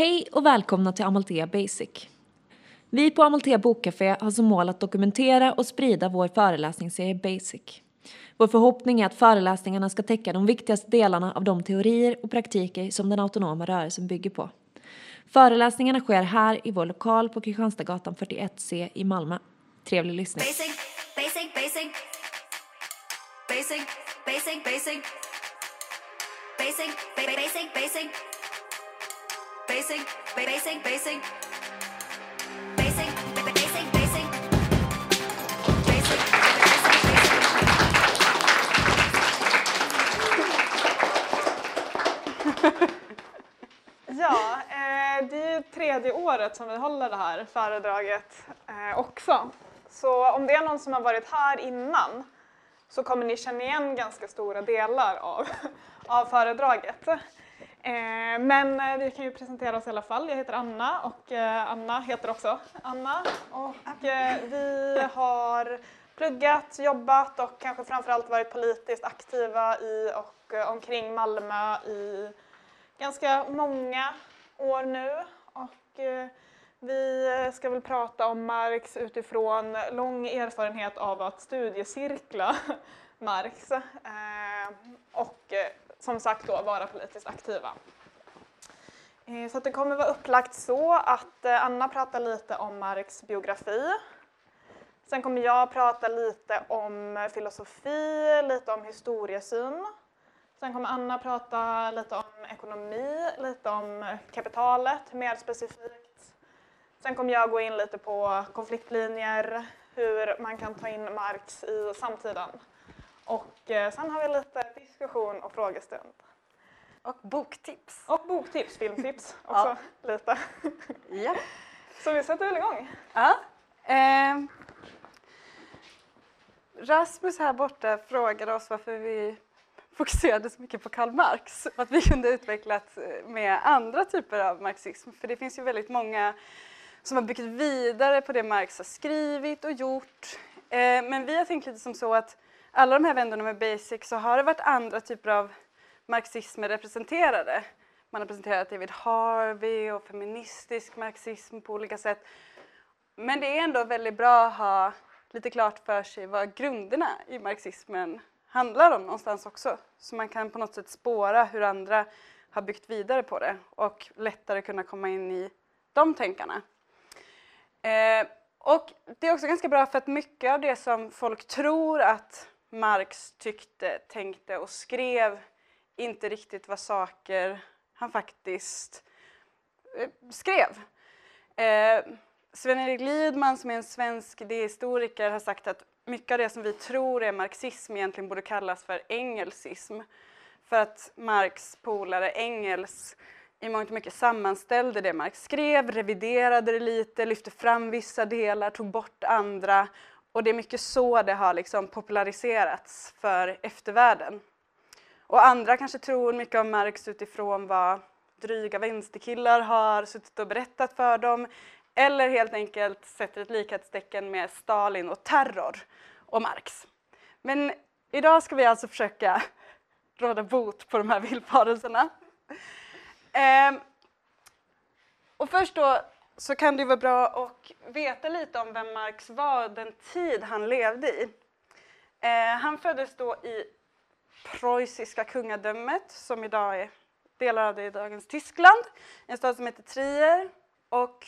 Hej och välkomna till Amalthea Basic. Vi på Amalthea Bokcafé har som mål att dokumentera och sprida vår föreläsningsserie Basic. Vår förhoppning är att föreläsningarna ska täcka de viktigaste delarna av de teorier och praktiker som den autonoma rörelsen bygger på. Föreläsningarna sker här i vår lokal på Kristianstadsgatan 41C i Malmö. Trevlig lyssning! Basic, basic, basic. Basic, basic, basic. Basic, basic, basic. Basic, basic, basic. Ja, eh, det är tredje året som vi håller det här föredraget eh, också. Så om det är någon som har varit här innan så kommer ni känna igen ganska stora delar av, av föredraget. Eh, men eh, vi kan ju presentera oss i alla fall. Jag heter Anna och eh, Anna heter också Anna. Och eh, vi har pluggat, jobbat och kanske framförallt varit politiskt aktiva i och eh, omkring Malmö i ganska många år nu och eh, vi ska väl prata om Marx utifrån lång erfarenhet av att studiecirkla Marx eh, och eh, som sagt då vara politiskt aktiva. Eh, så att det kommer vara upplagt så att eh, Anna pratar lite om Marx biografi. Sen kommer jag prata lite om filosofi, lite om historiesyn. Sen kommer Anna prata lite om ekonomi, lite om kapitalet mer specifikt. Sen kommer jag gå in lite på konfliktlinjer, hur man kan ta in Marx i samtiden. Och eh, sen har vi lite diskussion och frågestund. Och boktips. Och boktips, filmtips också lite. Ja. Så vi sätter väl igång. ja. ehm. Rasmus här borta frågade oss varför vi fokuserade så mycket på Karl Marx och att vi kunde utvecklat med andra typer av marxism. För det finns ju väldigt många som har byggt vidare på det Marx har skrivit och gjort. Eh, men vi har tänkt lite som så att alla de här vändorna med basic så har det varit andra typer av marxismer representerade. Man har presenterat David Harvey och feministisk marxism på olika sätt. Men det är ändå väldigt bra att ha lite klart för sig vad grunderna i marxismen handlar om någonstans också. Så man kan på något sätt spåra hur andra har byggt vidare på det och lättare kunna komma in i de tänkarna. Eh, och det är också ganska bra för att mycket av det som folk tror att Marx tyckte, tänkte och skrev inte riktigt var saker han faktiskt eh, skrev. Eh, Sven-Erik Lidman som är en svensk idéhistoriker har sagt att mycket av det som vi tror är marxism egentligen borde kallas för engelsism. För att Marx polare Engels i mångt och mycket sammanställde det Marx skrev, reviderade det lite, lyfte fram vissa delar, tog bort andra. Och det är mycket så det har liksom populariserats för eftervärlden. Och andra kanske tror mycket om Marx utifrån vad dryga vänsterkillar har suttit och berättat för dem. Eller helt enkelt sätter ett likhetstecken med Stalin och terror och Marx. Men idag ska vi alltså försöka råda bot på de här villfarelserna. Ehm, och först då så kan det ju vara bra att veta lite om vem Marx var och den tid han levde i. Eh, han föddes då i preussiska kungadömet som idag är delar av det i dagens Tyskland, en stad som heter Trier. Och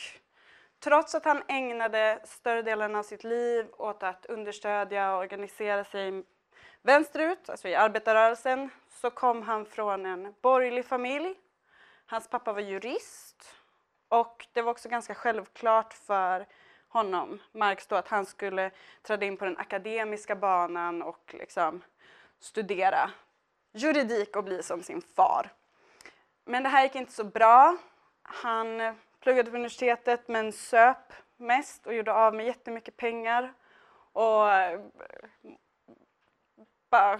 trots att han ägnade större delen av sitt liv åt att understödja och organisera sig vänsterut, alltså i arbetarrörelsen, så kom han från en borgerlig familj. Hans pappa var jurist och det var också ganska självklart för honom, Marx, då, att han skulle träda in på den akademiska banan och liksom studera juridik och bli som sin far. Men det här gick inte så bra. Han pluggade på universitetet men söp mest och gjorde av med jättemycket pengar. Och eh, bara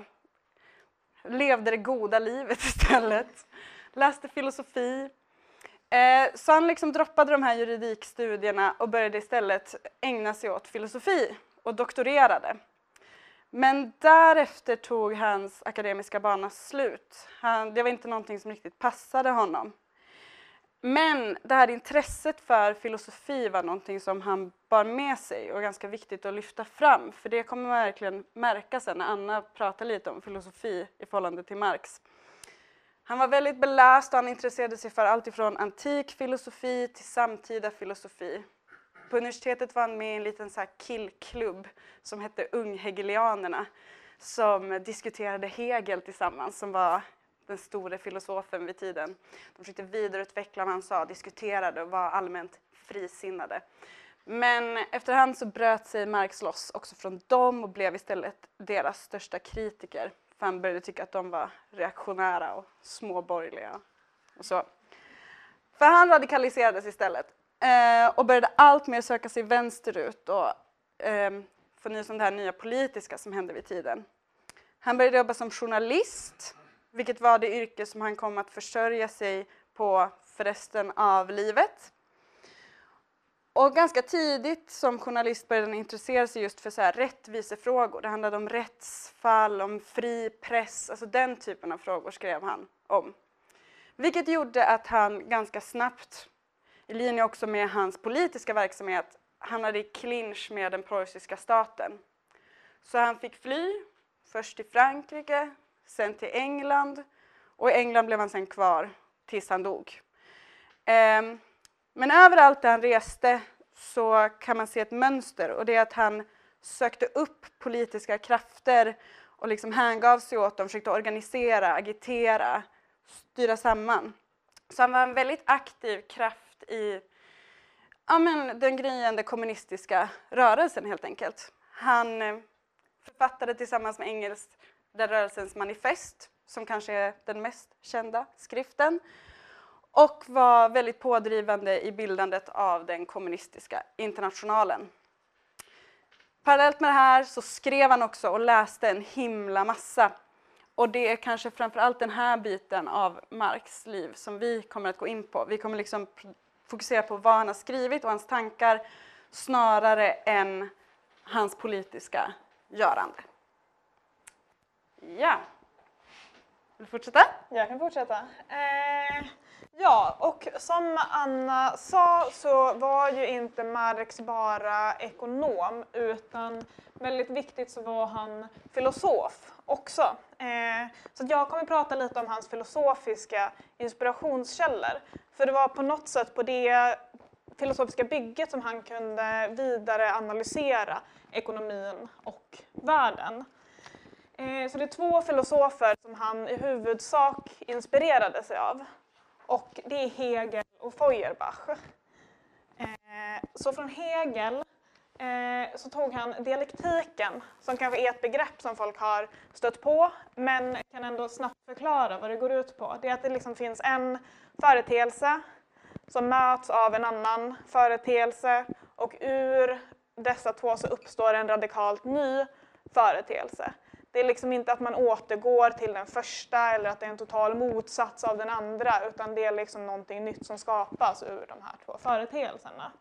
levde det goda livet istället. Läste filosofi. Eh, Så han liksom droppade de här juridikstudierna och började istället ägna sig åt filosofi och doktorerade. Men därefter tog hans akademiska bana slut. Han, det var inte någonting som riktigt passade honom. Men det här intresset för filosofi var någonting som han bar med sig och ganska viktigt att lyfta fram för det kommer man verkligen märka sen när Anna pratar lite om filosofi i förhållande till Marx. Han var väldigt beläst och han intresserade sig för allt ifrån antik filosofi till samtida filosofi. På universitetet var han med i en liten så här killklubb som hette Unghegelianerna som diskuterade Hegel tillsammans som var den store filosofen vid tiden. De försökte vidareutveckla vad han sa, diskuterade och var allmänt frisinnade. Men efterhand så bröt sig Marx loss också från dem och blev istället deras största kritiker. För han började tycka att de var reaktionära och småborgerliga och så. För han radikaliserades istället eh, och började alltmer söka sig vänsterut och eh, få nys om det här nya politiska som hände vid tiden. Han började jobba som journalist vilket var det yrke som han kom att försörja sig på för resten av livet. Och ganska tidigt som journalist började han intressera sig just för så här rättvisefrågor. Det handlade om rättsfall, om fri press, alltså den typen av frågor skrev han om. Vilket gjorde att han ganska snabbt, i linje också med hans politiska verksamhet, hamnade i clinch med den preussiska staten. Så han fick fly, först till Frankrike, sen till England och i England blev han sen kvar tills han dog. Ehm, men överallt där han reste så kan man se ett mönster och det är att han sökte upp politiska krafter och liksom hängav sig åt dem, försökte organisera, agitera, styra samman. Så han var en väldigt aktiv kraft i ja, men, den gryende kommunistiska rörelsen helt enkelt. Han eh, författade tillsammans med Engels den rörelsens manifest, som kanske är den mest kända skriften, och var väldigt pådrivande i bildandet av den kommunistiska internationalen. Parallellt med det här så skrev han också och läste en himla massa. Och det är kanske framför allt den här biten av Marx liv som vi kommer att gå in på. Vi kommer liksom fokusera på vad han har skrivit och hans tankar snarare än hans politiska görande. Ja. Vill du fortsätta? Jag kan fortsätta. Eh, ja, och som Anna sa så var ju inte Marx bara ekonom utan väldigt viktigt så var han filosof också. Eh, så jag kommer prata lite om hans filosofiska inspirationskällor. För det var på något sätt på det filosofiska bygget som han kunde vidare analysera ekonomin och världen. Eh, så det är två filosofer som han i huvudsak inspirerade sig av. Och det är Hegel och Feuerbach. Eh, så från Hegel eh, så tog han dialektiken, som kanske är ett begrepp som folk har stött på, men kan ändå snabbt förklara vad det går ut på. Det är att det liksom finns en företeelse som möts av en annan företeelse och ur dessa två så uppstår en radikalt ny företeelse. Det är liksom inte att man återgår till den första eller att det är en total motsats av den andra utan det är liksom någonting nytt som skapas ur de här två företeelserna.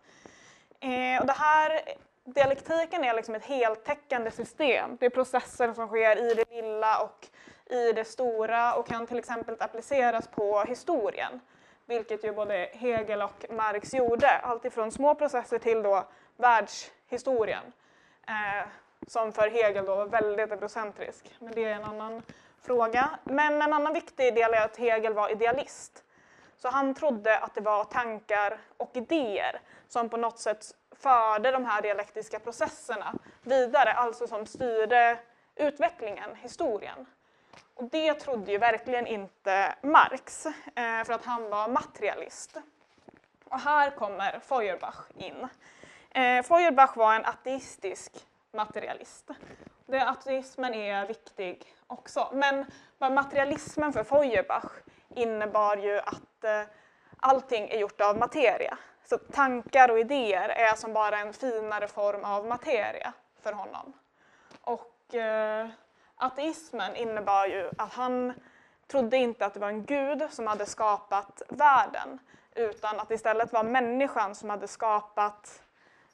Eh, och det här, dialektiken är liksom ett heltäckande system. Det är processer som sker i det lilla och i det stora och kan till exempel appliceras på historien. Vilket ju både Hegel och Marx gjorde, alltifrån små processer till då världshistorien. Eh, som för Hegel då var väldigt egocentrisk. Men det är en annan fråga. Men en annan viktig del är att Hegel var idealist. Så han trodde att det var tankar och idéer som på något sätt förde de här dialektiska processerna vidare, alltså som styrde utvecklingen, historien. Och det trodde ju verkligen inte Marx, eh, för att han var materialist. Och här kommer Feuerbach in. Eh, Feuerbach var en ateistisk materialist. Det, ateismen är viktig också. Men materialismen för Feuerbach innebar ju att eh, allting är gjort av materia. Så tankar och idéer är som bara en finare form av materia för honom. Och eh, ateismen innebar ju att han trodde inte att det var en gud som hade skapat världen utan att det istället var människan som hade skapat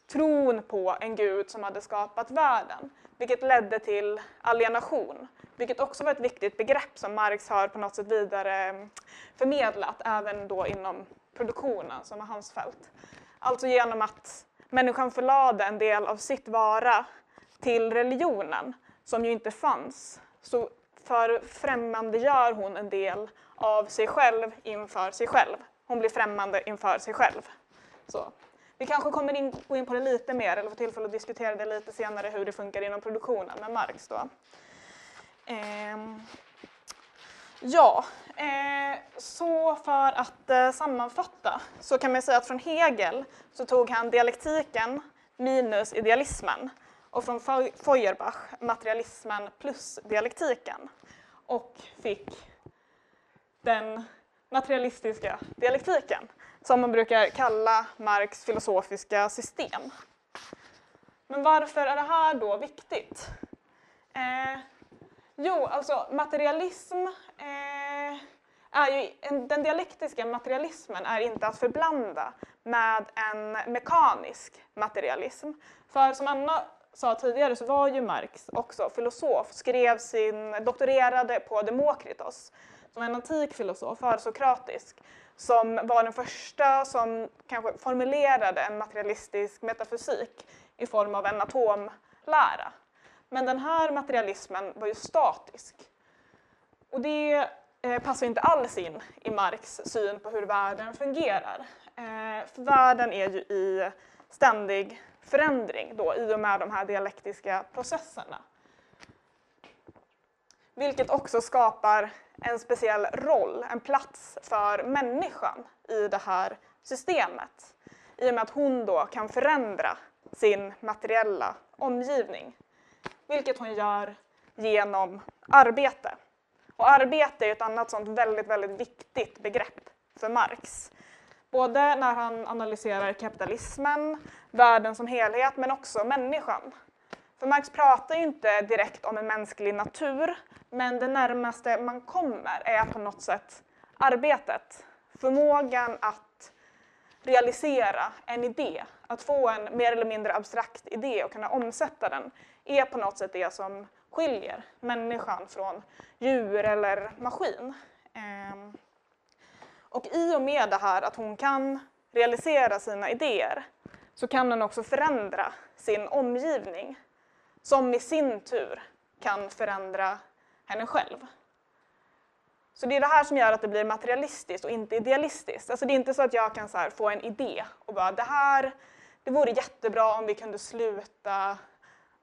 tron på en gud som hade skapat världen, vilket ledde till alienation, vilket också var ett viktigt begrepp som Marx har på något sätt vidare mm, förmedlat även då inom produktionen som är hans fält. Alltså genom att människan förlade en del av sitt vara till religionen som ju inte fanns så förfrämmandegör hon en del av sig själv inför sig själv. Hon blir främmande inför sig själv. Så. Vi kanske kommer in, gå in på det lite mer eller få tillfälle att diskutera det lite senare hur det funkar inom produktionen med Marx. Då. Ehm. Ja, eh, så för att eh, sammanfatta så kan man säga att från Hegel så tog han dialektiken minus idealismen och från Feuerbach materialismen plus dialektiken och fick den materialistiska dialektiken som man brukar kalla Marx filosofiska system. Men varför är det här då viktigt? Eh, jo, alltså materialism eh, är ju, den dialektiska materialismen är inte att förblanda med en mekanisk materialism. För som Anna sa tidigare så var ju Marx också filosof, skrev sin, doktorerade på Demokritos som en antik filosof, försokratisk, som var den första som kanske formulerade en materialistisk metafysik i form av en atomlära. Men den här materialismen var ju statisk. Och det eh, passar inte alls in i Marx syn på hur världen fungerar. Eh, för världen är ju i ständig förändring då, i och med de här dialektiska processerna. Vilket också skapar en speciell roll, en plats för människan i det här systemet. I och med att hon då kan förändra sin materiella omgivning. Vilket hon gör genom arbete. Och arbete är ett annat sånt väldigt, väldigt viktigt begrepp för Marx. Både när han analyserar kapitalismen, världen som helhet, men också människan. För Marx pratar ju inte direkt om en mänsklig natur, men det närmaste man kommer är på något sätt arbetet. Förmågan att realisera en idé, att få en mer eller mindre abstrakt idé och kunna omsätta den, är på något sätt det som skiljer människan från djur eller maskin. Ehm, och i och med det här att hon kan realisera sina idéer så kan hon också förändra sin omgivning som i sin tur kan förändra henne själv. Så det är det här som gör att det blir materialistiskt och inte idealistiskt. Alltså det är inte så att jag kan så få en idé och bara det här, det vore jättebra om vi kunde sluta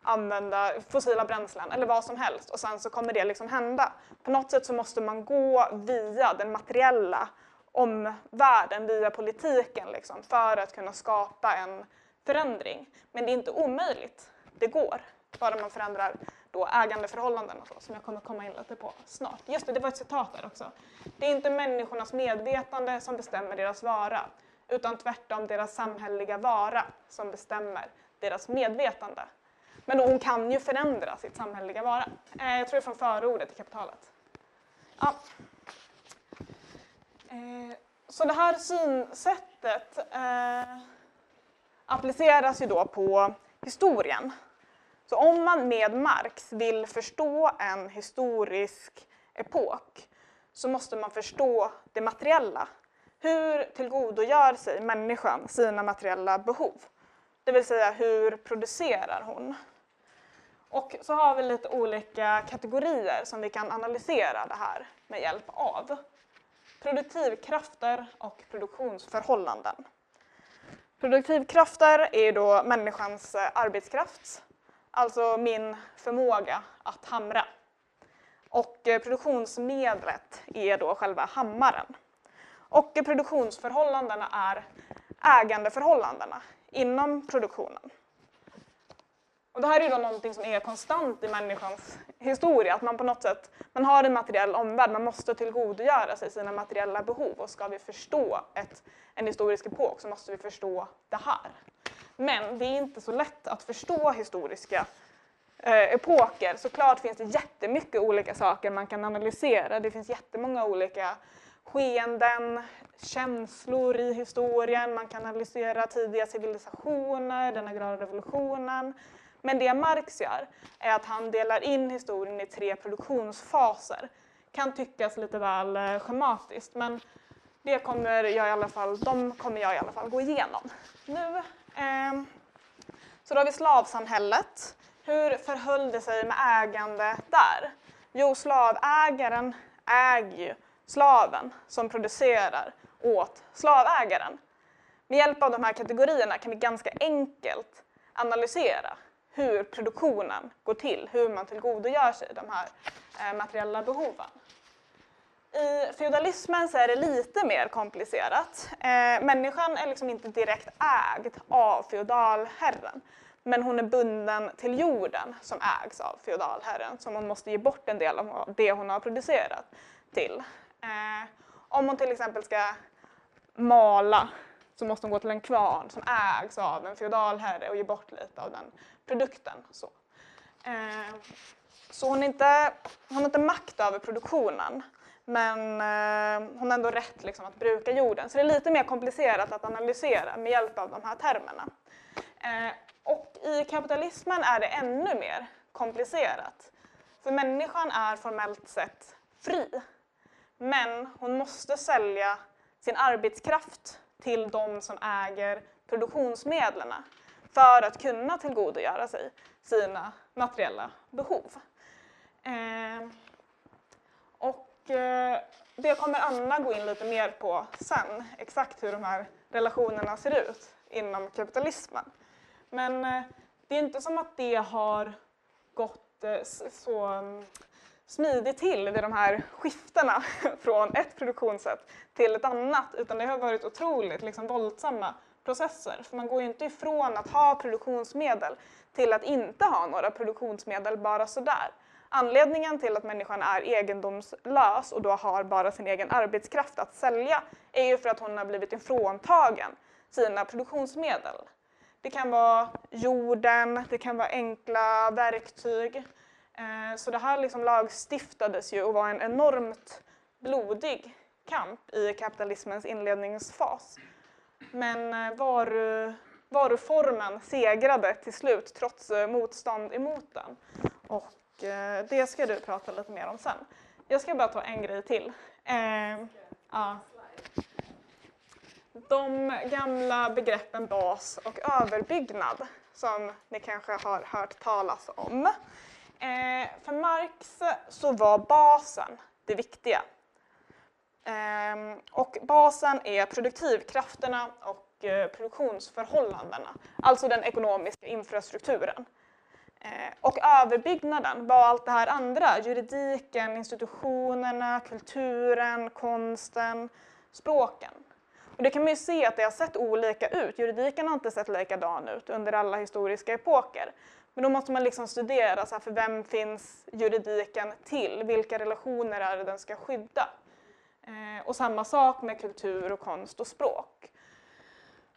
använda fossila bränslen eller vad som helst och sen så kommer det liksom hända. På något sätt så måste man gå via den materiella omvärlden, via politiken liksom, för att kunna skapa en förändring. Men det är inte omöjligt, det går, bara man förändrar då ägandeförhållanden och så, som jag kommer komma in lite på snart. Just det, det var ett citat där också. Det är inte människornas medvetande som bestämmer deras vara, utan tvärtom deras samhälleliga vara som bestämmer deras medvetande. Men hon kan ju förändra sitt samhälleliga vara. Eh, jag tror det är från förordet i Kapitalet. Ja. Eh, så det här synsättet eh, appliceras ju då på historien. Så om man med Marx vill förstå en historisk epok så måste man förstå det materiella. Hur tillgodogör sig människan sina materiella behov? Det vill säga hur producerar hon? Och så har vi lite olika kategorier som vi kan analysera det här med hjälp av. Produktivkrafter och produktionsförhållanden. Produktivkrafter är då människans eh, arbetskraft alltså min förmåga att hamra. Och eh, produktionsmedlet är då själva hammaren. Och eh, produktionsförhållandena är ägandeförhållandena inom produktionen. Och det här är då någonting som är konstant i människans historia, att man på något sätt man har en materiell omvärld, man måste tillgodogöra sig sina materiella behov och ska vi förstå ett, en historisk epok så måste vi förstå det här. Men det är inte så lätt att förstå historiska eh, epoker. Såklart finns det jättemycket olika saker man kan analysera. Det finns jättemånga olika skeenden, känslor i historien. Man kan analysera tidiga civilisationer, den agrara revolutionen. Men det Marx gör är att han delar in historien i tre produktionsfaser. Kan tyckas lite väl eh, schematiskt men det kommer jag i alla fall, de kommer jag i alla fall gå igenom nu. Ehm, så då har vi slavsamhället. Hur förhöll det sig med ägande där? Jo, slavägaren äger ju slaven som producerar åt slavägaren. Med hjälp av de här kategorierna kan vi ganska enkelt analysera hur produktionen går till, hur man tillgodogör sig de här eh, materiella behoven. I feudalismen så är det lite mer komplicerat. Eh, människan är liksom inte direkt ägd av feodalherren, men hon är bunden till jorden som ägs av feodalherren, så hon måste ge bort en del av det hon har producerat till. Eh, om hon till exempel ska mala så måste hon gå till en kvarn som ägs av en feodalherre och ge bort lite av den produkten. Så, eh, så hon, inte, hon har inte makt över produktionen men eh, hon har ändå rätt liksom, att bruka jorden. Så det är lite mer komplicerat att analysera med hjälp av de här termerna. Eh, och i kapitalismen är det ännu mer komplicerat. För människan är formellt sett fri. Men hon måste sälja sin arbetskraft till de som äger produktionsmedlen för att kunna tillgodogöra sig sina materiella behov. Eh, Eh, det kommer Anna gå in lite mer på sen, exakt hur de här relationerna ser ut inom kapitalismen. Men eh, det är inte som att det har gått eh, så mm, smidigt till vid de här skiftena från ett produktionssätt till ett annat utan det har varit otroligt liksom, våldsamma processer. För man går ju inte ifrån att ha produktionsmedel till att inte ha några produktionsmedel bara sådär. Anledningen till att människan är egendomslös och då har bara sin egen arbetskraft att sälja är ju för att hon har blivit ifråntagen sina produktionsmedel. Det kan vara jorden, det kan vara enkla verktyg. Eh, så det här liksom lagstiftades ju och var en enormt blodig kamp i kapitalismens inledningsfas. Men eh, varu, varuformen segrade till slut trots eh, motstånd emot den. Och Eh, det ska du prata lite mer om sen. Jag ska bara ta en grej till. Eh, ja de gamla begreppen bas och överbyggnad som ni kanske har hört talas om. Eh, för Marx så var basen det viktiga. Eh, och basen är produktivkrafterna och eh, produktionsförhållandena, alltså den ekonomiska infrastrukturen. Eh, och överbyggnaden var allt det här andra, juridiken, institutionerna, kulturen, konsten, språken. Och det kan man ju se att det har sett olika ut. Juridiken har inte sett likadan ut under alla historiska epoker. Men då måste man liksom studera, så här, för vem finns juridiken till? Vilka relationer är det den ska skydda? Eh, och samma sak med kultur och konst och språk.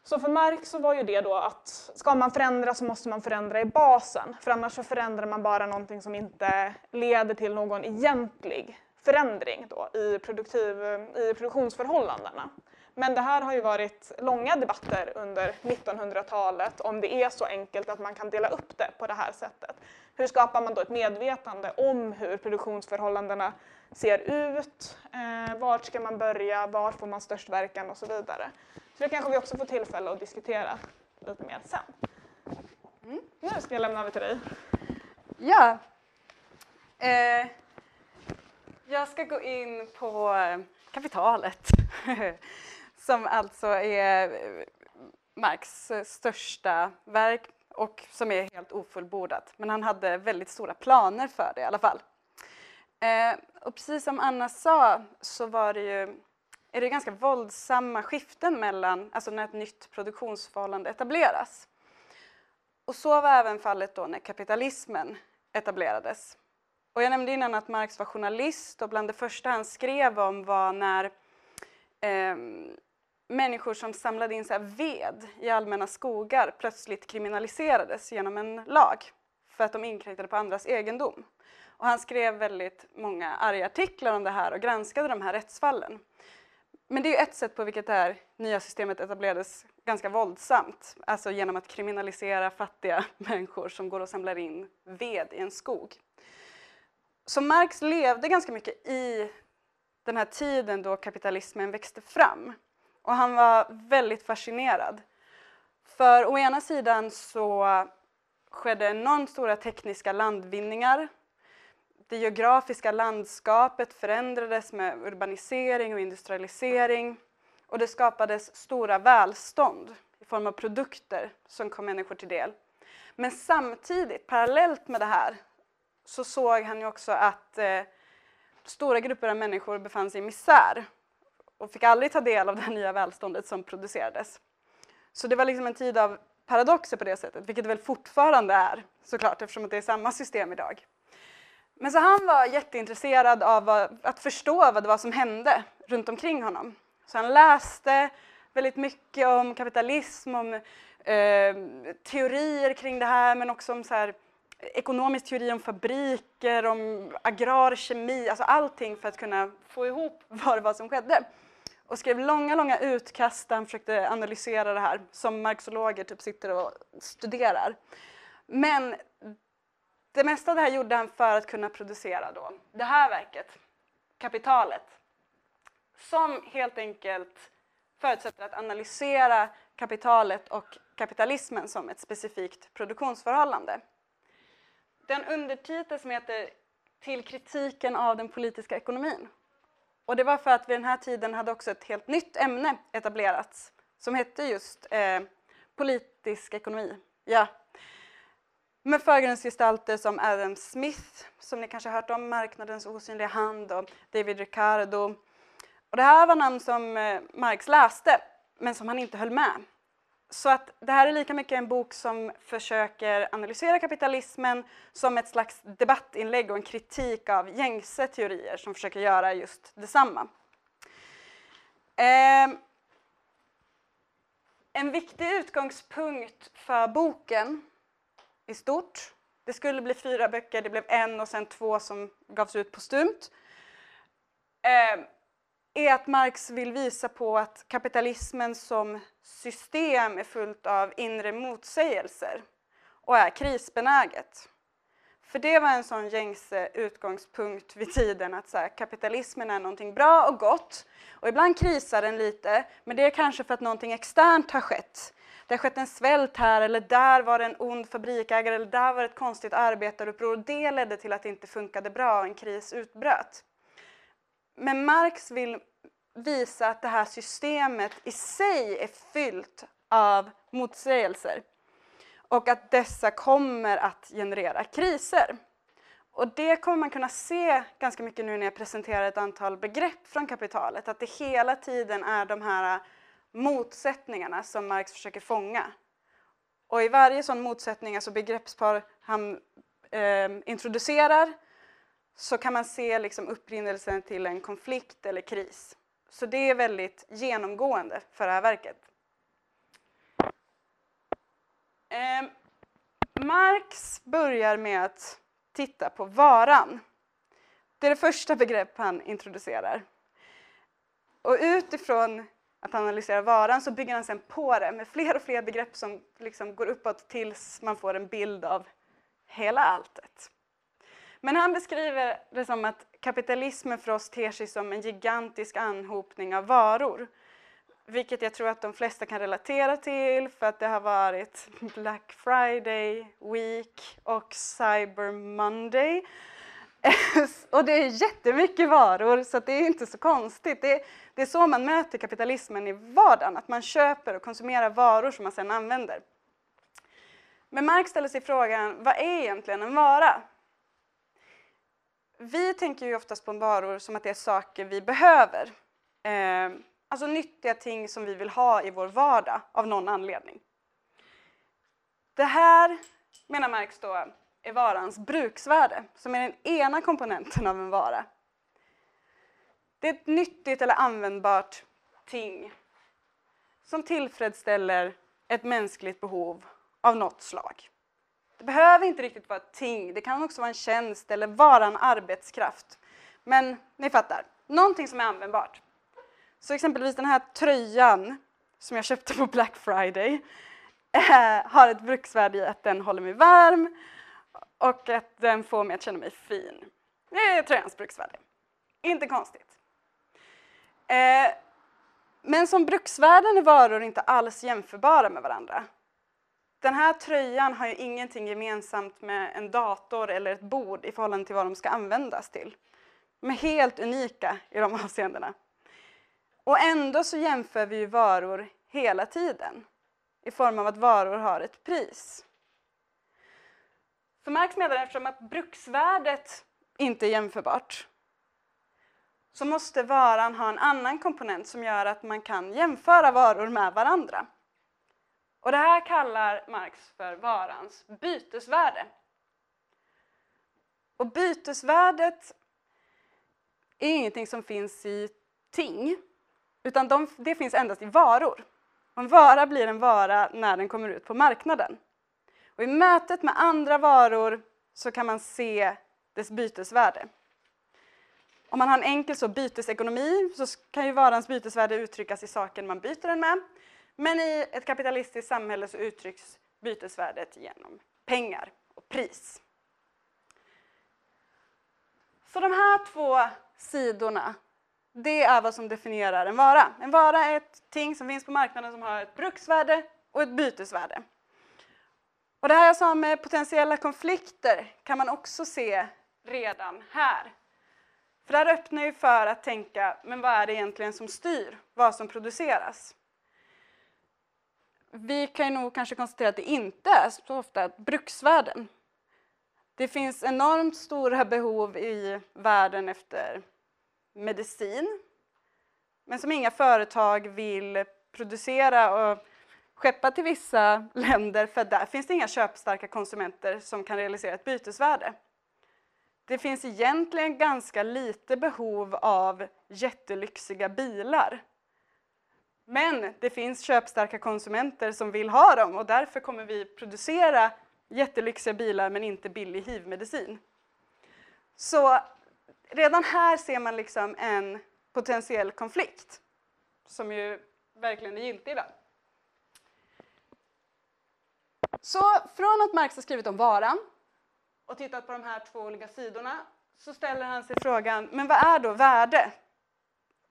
Så för Marx så var ju det då att ska man förändra så måste man förändra i basen, för annars så förändrar man bara någonting som inte leder till någon egentlig förändring då i, produktiv, i produktionsförhållandena. Men det här har ju varit långa debatter under 1900-talet om det är så enkelt att man kan dela upp det på det här sättet. Hur skapar man då ett medvetande om hur produktionsförhållandena ser ut? Eh, vart ska man börja? Var får man störst verkan och så vidare. Så det kanske vi också får tillfälle att diskutera lite mer sen. Mm. Nu ska jag lämna över till dig. Ja. Eh, jag ska gå in på kapitalet. som alltså är Marx största verk och som är helt ofullbordat. Men han hade väldigt stora planer för det i alla fall. Eh, och precis som Anna sa så var det ju, är det ganska våldsamma skiften mellan, alltså när ett nytt produktionsförhållande etableras. Och så var även fallet då när kapitalismen etablerades. Och jag nämnde innan att Marx var journalist och bland det första han skrev om var när eh, människor som samlade in så ved i allmänna skogar plötsligt kriminaliserades genom en lag för att de inkräktade på andras egendom. Och han skrev väldigt många arga artiklar om det här och granskade de här rättsfallen. Men det är ju ett sätt på vilket det här nya systemet etablerades ganska våldsamt, alltså genom att kriminalisera fattiga människor som går och samlar in ved i en skog. Så Marx levde ganska mycket i den här tiden då kapitalismen växte fram. Och han var väldigt fascinerad. För å ena sidan så skedde enormt stora tekniska landvinningar. Det geografiska landskapet förändrades med urbanisering och industrialisering och det skapades stora välstånd i form av produkter som kom människor till del. Men samtidigt, parallellt med det här, så såg han ju också att eh, stora grupper av människor befann sig i misär och fick aldrig ta del av det nya välståndet som producerades. Så det var liksom en tid av paradoxer på det sättet, vilket det väl fortfarande är såklart eftersom det är samma system idag. Men så han var jätteintresserad av att förstå vad det var som hände runt omkring honom. Så han läste väldigt mycket om kapitalism, om eh, teorier kring det här men också om så här, ekonomisk teori om fabriker, om agrar kemi, alltså allting för att kunna få ihop vad det var som skedde. Och skrev långa, långa utkast där han försökte analysera det här som marxologer typ sitter och studerar. Men det mesta av det här gjorde han för att kunna producera då det här verket, Kapitalet, som helt enkelt förutsätter att analysera kapitalet och kapitalismen som ett specifikt produktionsförhållande. Den undertitel som heter Till kritiken av den politiska ekonomin. Och det var för att vid den här tiden hade också ett helt nytt ämne etablerats som hette just eh, politisk ekonomi. Ja. Med förgrundsgestalter som Adam Smith, som ni kanske har hört om, Marknadens osynliga hand och David Ricardo. Och det här var namn som eh, Marx läste, men som han inte höll med. Så att det här är lika mycket en bok som försöker analysera kapitalismen som ett slags debattinlägg och en kritik av gängse teorier som försöker göra just detsamma. Eh, en viktig utgångspunkt för boken i stort, det skulle bli fyra böcker, det blev en och sen två som gavs ut postumt. Eh, är att Marx vill visa på att kapitalismen som system är fullt av inre motsägelser och är krisbenäget. För det var en sån gängse utgångspunkt vid tiden att så här, kapitalismen är någonting bra och gott och ibland krisar den lite men det är kanske för att någonting externt har skett. Det har skett en svält här eller där var det en ond fabrikägare eller där var det ett konstigt arbetaruppror och det ledde till att det inte funkade bra och en kris utbröt. Men Marx vill visa att det här systemet i sig är fyllt av motsägelser och att dessa kommer att generera kriser. Och det kommer man kunna se ganska mycket nu när jag presenterar ett antal begrepp från kapitalet, att det hela tiden är de här motsättningarna som Marx försöker fånga. Och i varje sån motsättning, alltså begreppspar han eh, introducerar, så kan man se liksom upprinnelsen till en konflikt eller kris. Så det är väldigt genomgående för det här verket. Eh, Marx börjar med att titta på varan. Det är det första begrepp han introducerar. Och utifrån att analysera varan så bygger han sen på det med fler och fler begrepp som liksom går uppåt tills man får en bild av hela alltet. Men han beskriver det som att kapitalismen för oss ter sig som en gigantisk anhopning av varor. Vilket jag tror att de flesta kan relatera till för att det har varit Black Friday Week och Cyber Monday. och det är jättemycket varor så det är inte så konstigt. Det är, det är så man möter kapitalismen i vardagen, att man köper och konsumerar varor som man sedan använder. Men Marx ställer sig frågan, vad är egentligen en vara? Vi tänker ju oftast på varor som att det är saker vi behöver. Ehm, Alltså nyttiga ting som vi vill ha i vår vardag av någon anledning. Det här, menar Marx då, är varans bruksvärde, som är den ena komponenten av en vara. Det är ett nyttigt eller användbart ting som tillfredsställer ett mänskligt behov av något slag. Det behöver inte riktigt vara ett ting, det kan också vara en tjänst eller vara en arbetskraft. Men ni fattar, någonting som är användbart. Så exempelvis den här tröjan som jag köpte på Black Friday äh, har ett bruksvärde i att den håller mig varm och att den får mig att känna mig fin. Det är tröjans bruksvärde. Inte konstigt. Eh, men som bruksvärden är varor inte alls jämförbara med varandra. Den här tröjan har ju ingenting gemensamt med en dator eller ett bord i förhållande till vad de ska användas till. De är helt unika i de avseendena. Och ändå så jämför vi ju varor hela tiden i form av att varor har ett pris. För Marx menar eftersom att bruksvärdet inte är jämförbart så måste varan ha en annan komponent som gör att man kan jämföra varor med varandra. Och det här kallar Marx för varans bytesvärde. Och bytesvärdet är ingenting som finns i ting, utan de, det finns endast i varor. En vara blir en vara när den kommer ut på marknaden. Och I mötet med andra varor så kan man se dess bytesvärde. Om man har en enkel så bytesekonomi så kan ju varans bytesvärde uttryckas i saken man byter den med. Men i ett kapitalistiskt samhälle så uttrycks bytesvärdet genom pengar och pris. Så de här två sidorna, det är vad som definierar en vara. En vara är ett ting som finns på marknaden som har ett bruksvärde och ett bytesvärde. Och det här jag sa med potentiella konflikter kan man också se redan här. För det här öppnar ju för att tänka, men vad är det egentligen som styr vad som produceras? Vi kan ju nog kanske konstatera att det inte är så ofta bruksvärden. Det finns enormt stora behov i världen efter medicin, men som inga företag vill producera och skeppa till vissa länder för där finns det inga köpstarka konsumenter som kan realisera ett bytesvärde. Det finns egentligen ganska lite behov av jättelyxiga bilar. Men det finns köpstarka konsumenter som vill ha dem och därför kommer vi producera jättelyxiga bilar men inte billig hivmedicin. Så redan här ser man liksom en potentiell konflikt som ju verkligen är giltig ibland. Så från att Marx har skrivit om varan och tittat på de här två olika sidorna så ställer han sig frågan, men vad är då värde?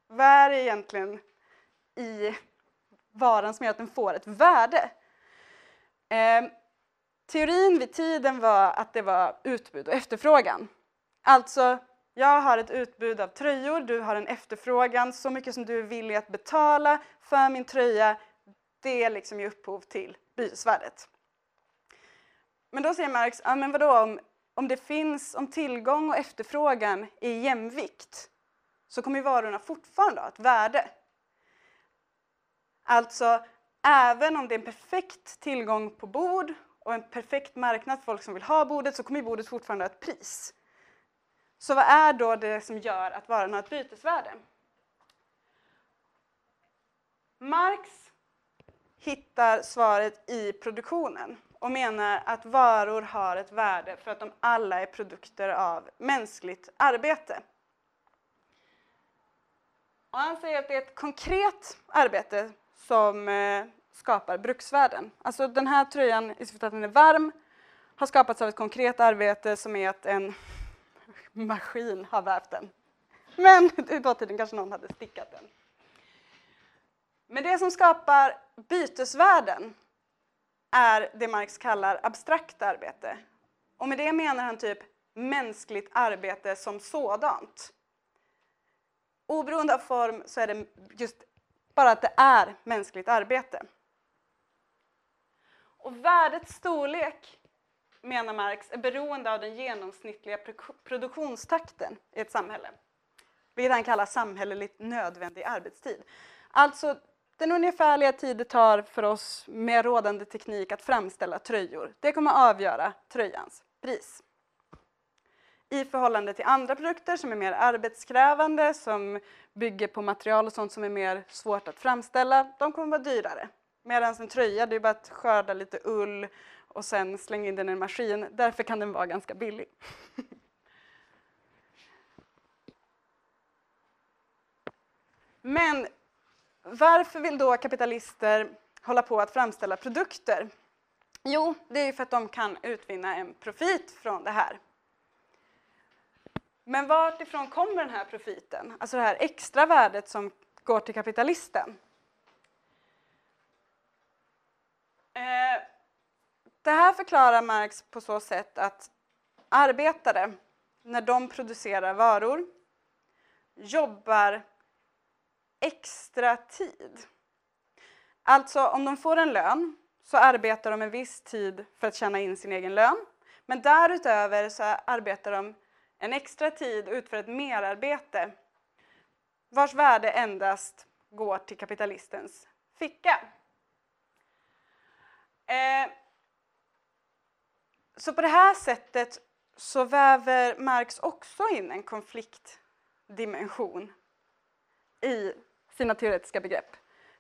Vad är det egentligen i varan som gör att den får ett värde? Eh, teorin vid tiden var att det var utbud och efterfrågan. Alltså, jag har ett utbud av tröjor, du har en efterfrågan, så mycket som du är villig att betala för min tröja, det liksom ger upphov till bytesvärdet. Men då säger Marx, ja men vadå om, om det finns, om tillgång och efterfrågan är i jämvikt så kommer varorna fortfarande ha ett värde. Alltså, även om det är en perfekt tillgång på bord och en perfekt marknad för folk som vill ha bordet så kommer bordet fortfarande ha ett pris. Så vad är då det som gör att varan har ett bytesvärde? Marx hittar svaret i produktionen och menar att varor har ett värde för att de alla är produkter av mänskligt arbete. Och han säger att det är ett konkret arbete som eh, skapar bruksvärden. Alltså den här tröjan, i syfte att den är varm, har skapats av ett konkret arbete som är att en maskin har vävt den. Men i dåtiden kanske någon hade stickat den. Men det som skapar bytesvärden är det Marx kallar abstrakt arbete. Och med det menar han typ mänskligt arbete som sådant. Oberoende av form så är det just bara att det är mänskligt arbete. Och värdets storlek, menar Marx, är beroende av den genomsnittliga produktionstakten i ett samhälle. Vilket han kallar samhälleligt nödvändig arbetstid. Alltså den ungefärliga tid det tar för oss med rådande teknik att framställa tröjor, det kommer att avgöra tröjans pris. I förhållande till andra produkter som är mer arbetskrävande, som bygger på material och sånt som är mer svårt att framställa, de kommer att vara dyrare. Medan en tröja, det är bara att skörda lite ull och sen slänga in den i en maskin. Därför kan den vara ganska billig. Men varför vill då kapitalister hålla på att framställa produkter? Jo, det är för att de kan utvinna en profit från det här. Men varifrån kommer den här profiten? Alltså det här extra värdet som går till kapitalisten. Eh, det här förklarar Marx på så sätt att arbetare, när de producerar varor, jobbar extra tid. Alltså om de får en lön så arbetar de en viss tid för att tjäna in sin egen lön. Men därutöver så arbetar de en extra tid och utför ett merarbete vars värde endast går till kapitalistens ficka. Eh, så på det här sättet så väver Marx också in en konfliktdimension i sina teoretiska begrepp.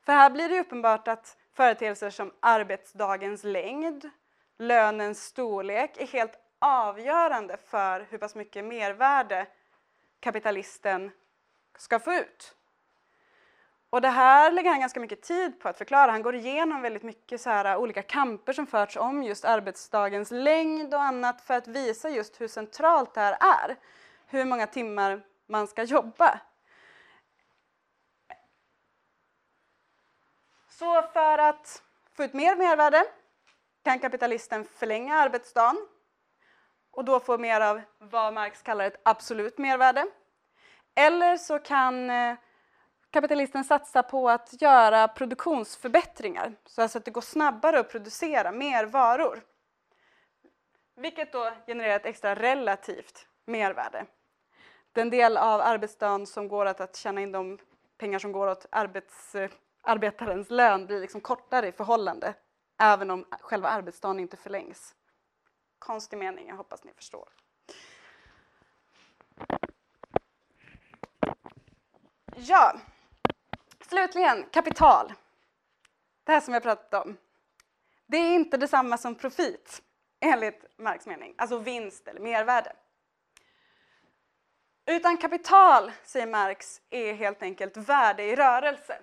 För här blir det uppenbart att företeelser som arbetsdagens längd, lönens storlek är helt avgörande för hur pass mycket mervärde kapitalisten ska få ut. Och det här lägger han ganska mycket tid på att förklara. Han går igenom väldigt mycket så här, olika kamper som förts om just arbetsdagens längd och annat för att visa just hur centralt det här är. Hur många timmar man ska jobba. Så för att få ut mer mervärde kan kapitalisten förlänga arbetsdagen och då få mer av vad Marx kallar ett absolut mervärde. Eller så kan eh, kapitalisten satsa på att göra produktionsförbättringar så alltså att det går snabbare att producera mer varor. Vilket då genererar ett extra relativt mervärde. Den del av arbetsdagen som går att, att tjäna in de pengar som går åt arbets, arbetarens lön blir liksom kortare i förhållande även om själva arbetsdagen inte förlängs. Konstig mening, jag hoppas ni förstår. Ja, slutligen kapital. Det här som jag pratat om. Det är inte detsamma som profit enligt Marx mening, alltså vinst eller mervärde. Utan kapital, säger Marx, är helt enkelt värde i rörelse.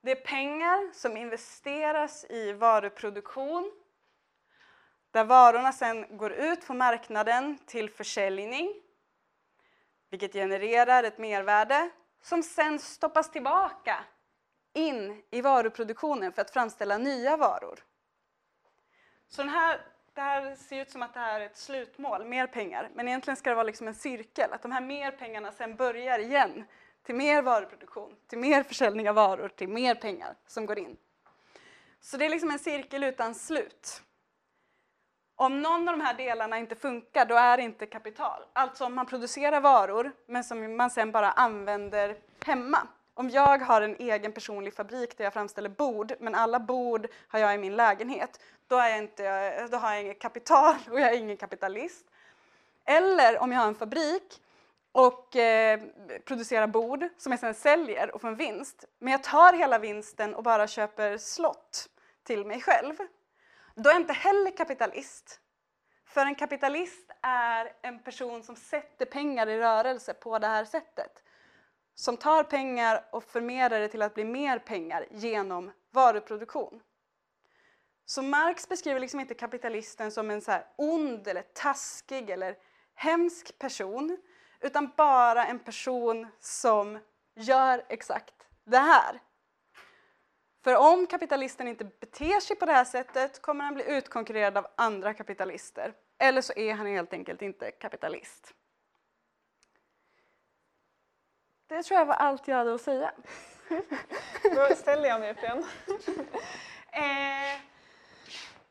Det är pengar som investeras i varuproduktion där varorna sen går ut på marknaden till försäljning vilket genererar ett mervärde som sen stoppas tillbaka in i varuproduktionen för att framställa nya varor. Så den här, det här ser ut som att det här är ett slutmål, mer pengar, men egentligen ska det vara liksom en cirkel, att de här mer pengarna sen börjar igen till mer varuproduktion, till mer försäljning av varor, till mer pengar som går in. Så det är liksom en cirkel utan slut. Om någon av de här delarna inte funkar, då är det inte kapital. Alltså om man producerar varor, men som man sen bara använder hemma. Om jag har en egen personlig fabrik där jag framställer bord, men alla bord har jag i min lägenhet, då, är jag inte, då har jag inget kapital och jag är ingen kapitalist. Eller om jag har en fabrik och eh, producerar bord som jag sen säljer och får en vinst, men jag tar hela vinsten och bara köper slott till mig själv då är jag inte heller kapitalist. För en kapitalist är en person som sätter pengar i rörelse på det här sättet. Som tar pengar och förmerar det till att bli mer pengar genom varuproduktion. Så Marx beskriver liksom inte kapitalisten som en så här ond eller taskig eller hemsk person utan bara en person som gör exakt det här. För om kapitalisten inte beter sig på det här sättet kommer han bli utkonkurrerad av andra kapitalister. Eller så är han helt enkelt inte kapitalist. Det tror jag var allt jag hade att säga. Då ställer jag mig upp igen. eh,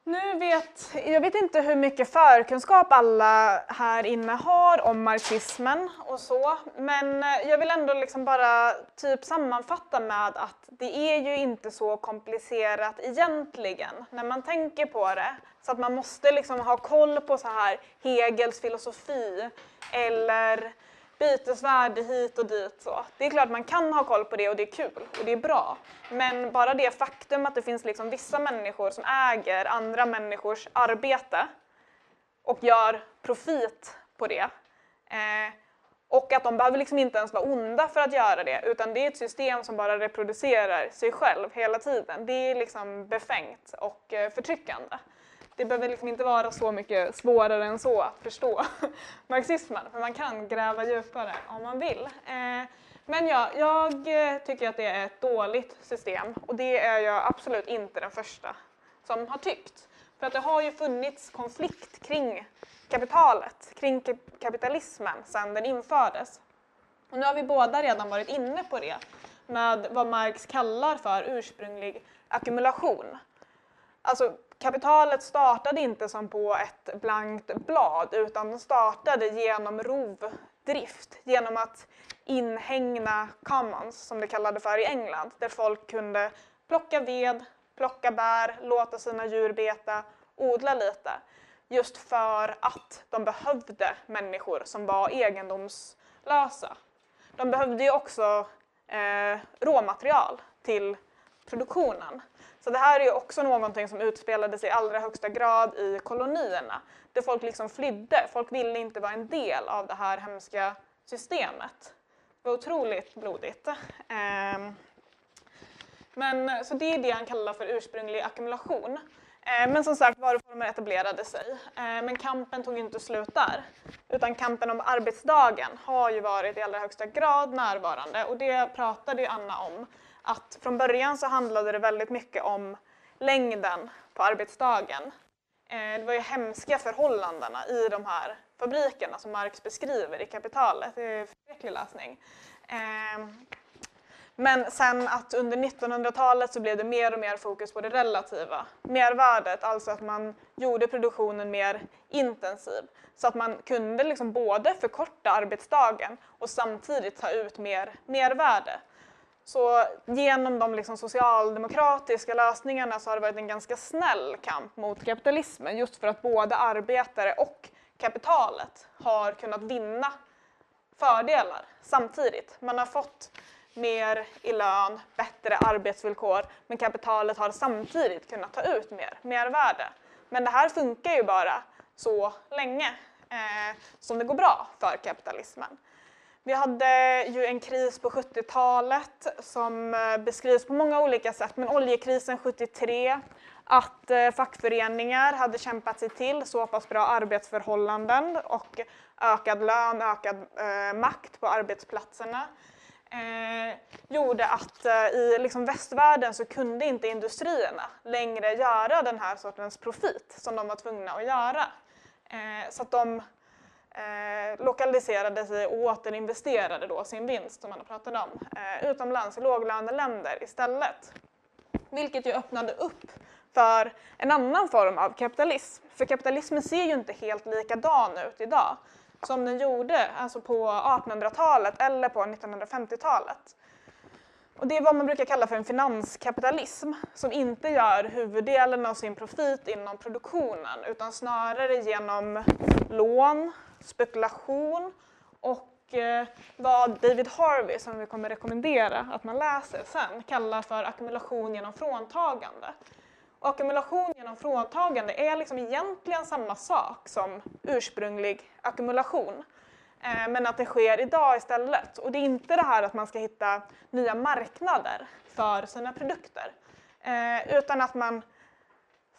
nu vet, jag vet inte hur mycket förkunskap alla här inne har om marxismen och så, men eh, jag vill ändå liksom bara typ sammanfatta med att det är ju inte så komplicerat egentligen när man tänker på det. Så att man måste liksom ha koll på så här Hegels filosofi eller bytesvärde hit och dit. Så. Det är klart man kan ha koll på det och det är kul och det är bra. Men bara det faktum att det finns liksom vissa människor som äger andra människors arbete och gör profit på det. Eh, och att de behöver liksom inte ens vara onda för att göra det utan det är ett system som bara reproducerar sig själv hela tiden. Det är liksom befängt och eh, förtryckande det behöver liksom inte vara så mycket svårare än så att förstå marxismen, för man kan gräva djupare om man vill. Eh, men ja, jag eh, tycker att det är ett dåligt system och det är jag absolut inte den första som har tyckt. För att det har ju funnits konflikt kring kapitalet, kring kapitalismen sedan den infördes. Och nu har vi båda redan varit inne på det med vad Marx kallar för ursprunglig ackumulation. Alltså kapitalet startade inte som på ett blankt blad utan det startade genom rovdrift, genom att inhägna commons som det kallade för i England, där folk kunde plocka ved, plocka bär, låta sina djur beta, odla lite. Just för att de behövde människor som var egendomslösa. De behövde ju också eh, råmaterial till produktionen. Så det här är ju också någonting som utspelade sig i allra högsta grad i kolonierna. Där folk liksom flydde. Folk ville inte vara en del av det här hemska systemet. Det var otroligt blodigt. Ehm, men, så det är det han kallar för ursprunglig ackumulation. Ehm, men som sagt, varuformer etablerade sig. Ehm, men kampen tog inte slut där. Utan kampen om arbetsdagen har ju varit i allra högsta grad närvarande och det pratade ju Anna om. Att från början så handlade det väldigt mycket om längden på arbetsdagen. Eh, det var ju hemska förhållandena i de här fabrikerna som Marx beskriver i Kapitalet. Det är förskräcklig läsning. Eh, men sen att under 1900-talet så blev det mer och mer fokus på det relativa mervärdet, alltså att man gjorde produktionen mer intensiv. Så att man kunde liksom både förkorta arbetsdagen och samtidigt ta ut mer mervärde. Så genom de liksom socialdemokratiska lösningarna så har det varit en ganska snäll kamp mot kapitalismen just för att både arbetare och kapitalet har kunnat vinna fördelar samtidigt. Man har fått mer i lön, bättre arbetsvillkor, men kapitalet har samtidigt kunnat ta ut mer mervärde. Men det här funkar ju bara så länge eh, som det går bra för kapitalismen. Vi hade ju en kris på 70-talet som eh, beskrivs på många olika sätt, men oljekrisen 73, att eh, fackföreningar hade kämpat sig till så pass bra arbetsförhållanden och ökad lön, ökad eh, makt på arbetsplatserna eh, gjorde att eh, i liksom västvärlden så kunde inte industrierna längre göra den här sortens profit som de var tvungna att göra. Eh, så att de eh, lokaliserade sig och återinvesterade då sin vinst som man har pratat om eh, utomlands i låglöneländer istället. Vilket ju öppnade upp för en annan form av kapitalism. För kapitalismen ser ju inte helt likadan ut idag som den gjorde alltså på 1800-talet eller på 1950-talet. Och det är vad man brukar kalla för en finanskapitalism som inte gör huvuddelen av sin profit inom produktionen utan snarare genom lån, spekulation och eh, vad David Harvey, som vi kommer rekommendera att man läser sen, kallar för ackumulation genom fråntagande. Och ackumulation genom fråntagande är liksom egentligen samma sak som ursprunglig ackumulation. Eh, men att det sker idag istället. Och det är inte det här att man ska hitta nya marknader för sina produkter. Eh, utan att man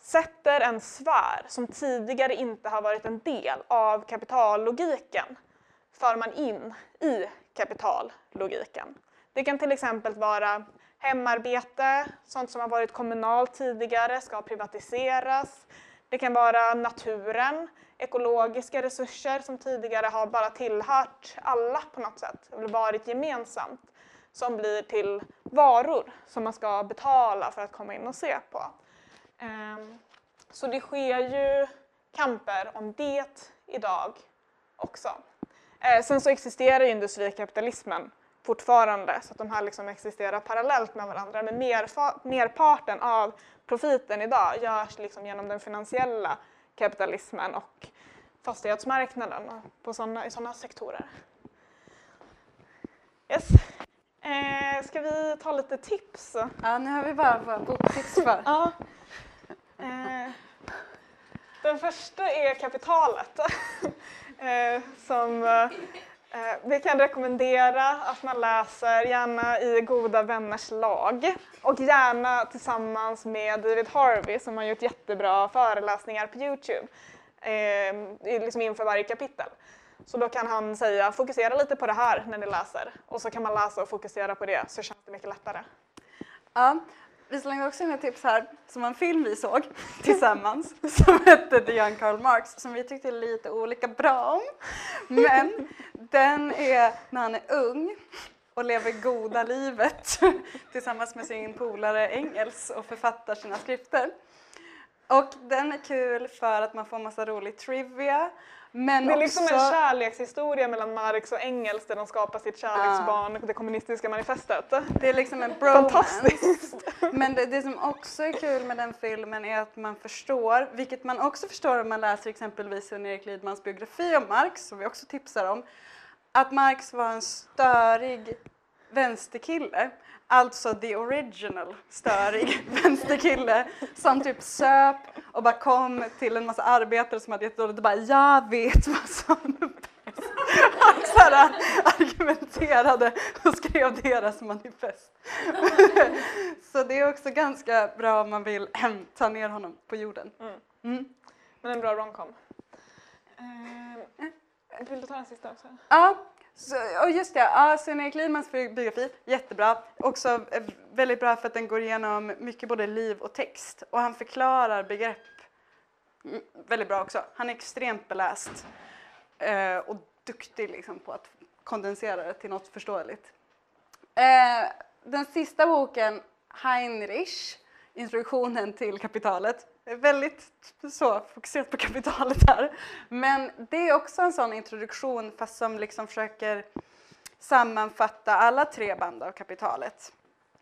sätter en sfär som tidigare inte har varit en del av kapitallogiken för man in i kapitallogiken. Det kan till exempel vara hemarbete, sånt som har varit kommunalt tidigare ska privatiseras. Det kan vara naturen, ekologiska resurser som tidigare har bara tillhört alla på något sätt, eller varit gemensamt, som blir till varor som man ska betala för att komma in och se på. Ehm, Så det sker ju kamper om det idag också. Eh, Sen så existerar ju industrikapitalismen fortfarande så att de här liksom existerar parallellt med varandra. Men merparten av profiten idag görs liksom genom den finansiella kapitalismen och fastighetsmarknaden på såna, i sådana sektorer. Yes. Eh, ska vi ta lite tips? Ja, nu har vi bara våra boktips. Ja. Eh, den första är kapitalet. eh, som eh, eh, vi kan rekommendera att man läser, gärna i goda vänners lag och gärna tillsammans med David Harvey som har gjort jättebra föreläsningar på Youtube eh, liksom inför varje kapitel. Så då kan han säga fokusera lite på det här när ni läser och så kan man läsa och fokusera på det så känns det mycket lättare. Ja, vi slängde också in ett tips här som en film vi såg tillsammans som hette The Young Karl Marx som vi tyckte lite olika bra om. Men den är när han är ung och lever goda livet tillsammans med sin polare Engels och författar sina skrifter. Och den är kul för att man får massa rolig trivia. Men Det är liksom också... en kärlekshistoria mellan Marx och Engels där de skapar sitt kärleksbarn, det kommunistiska manifestet. Det är liksom en bromance. Fantastiskt! Men det, det som också är kul med den filmen är att man förstår, vilket man också förstår om man läser exempelvis Sven-Erik Lidmans biografi om Marx, som vi också tipsar om, att Marx var en störig vänsterkille. Alltså the original störig vänsterkille som typ söp och bara kom till en massa arbetare som hade jättedåligt och bara “jag vet vad som är bäst”. Han så här argumenterade och skrev deras manifest. Så det är också ganska bra om man vill ta ner honom på jorden. Mm. Men en bra romcom. Eh, vill du ta den sista också? Ja, så, och just det, ja, Sven-Erik Lidmans biografi, jättebra. Också eh, väldigt bra för att den går igenom mycket både liv och text och han förklarar begrepp väldigt bra också. Han är extremt beläst eh, och duktig liksom, på att kondensera det till något förståeligt. Eh, den sista boken, Heinrich, introduktionen till kapitalet, väldigt så fokuserat på kapitalet här. Men det är också en sån introduktion fast som liksom försöker sammanfatta alla tre band av kapitalet.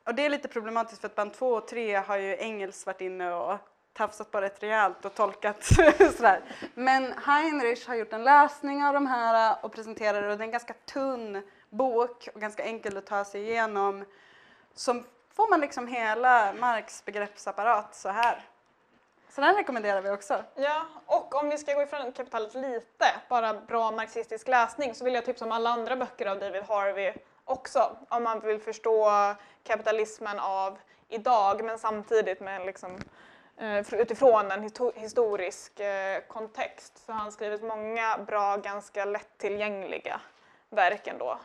Och det är lite problematiskt för att band två och tre har ju Engels varit inne och tafsat på rätt rejält och tolkat sådär. Men Heinrich har gjort en läsning av de här och presenterar det och det är en ganska tunn bok och ganska enkel att ta sig igenom. Så får man liksom hela Marx begreppsapparat så här. Så den rekommenderar vi också. Ja, och om vi ska gå ifrån kapitalet lite, bara bra marxistisk läsning, så vill jag tipsa om alla andra böcker av David Harvey också. Om man vill förstå kapitalismen av idag, men samtidigt med liksom, eh, utifrån en histo- historisk eh, kontext. Så har han skrivit många bra, ganska lättillgängliga verk ändå.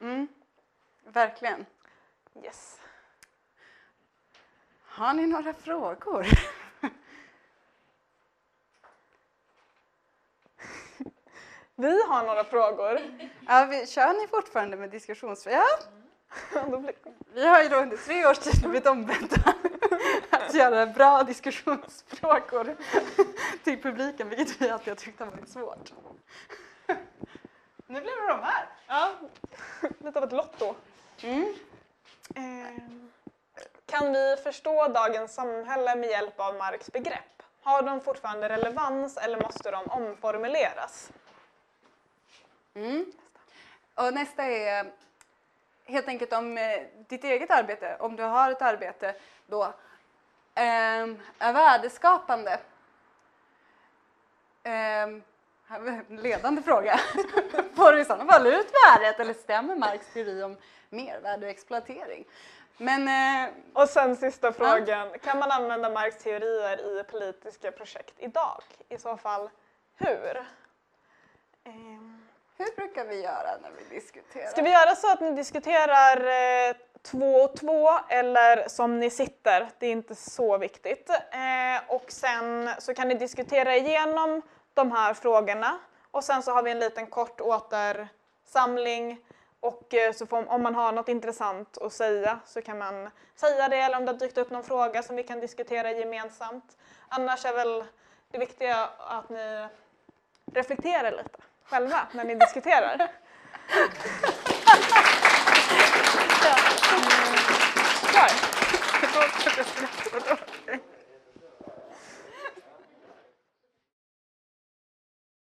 Mm. Verkligen. Yes. Har ni några frågor? Vi har några frågor. Ja, vi, kör ni fortfarande med diskussionsfrågor? Ja, blir- vi har ju då under tre års tid blivit ombedda att göra bra diskussionsfrågor till publiken, vilket vi alltid har tyckt har varit svårt. Nu blev det de här. Ja, lite av ett lotto. Mm. Ehm, kan vi förstå dagens samhälle med hjälp av Marx begrepp? Har de fortfarande relevans eller måste de omformuleras? Mm. Och nästa är helt enkelt om eh, ditt eget arbete, om du har ett arbete då, ehm, är värdeskapande. Ehm, ledande fråga. Får du i sådana fall ut värdet eller stämmer Marx teori om mervärde och exploatering? Men eh, Och sen sista frågan, kan man använda Marx teorier i politiska projekt idag? I så fall hur? Ehm, hur brukar vi göra när vi diskuterar? Ska vi göra så att ni diskuterar eh, två och två eller som ni sitter? Det är inte så viktigt. Eh, och sen så kan ni diskutera igenom de här frågorna och sen så har vi en liten kort återsamling och eh, så får, om man har något intressant att säga så kan man säga det eller om det har dykt upp någon fråga som vi kan diskutera gemensamt. Annars är väl det viktiga att ni reflekterar lite själva när ni diskuterar. Klar.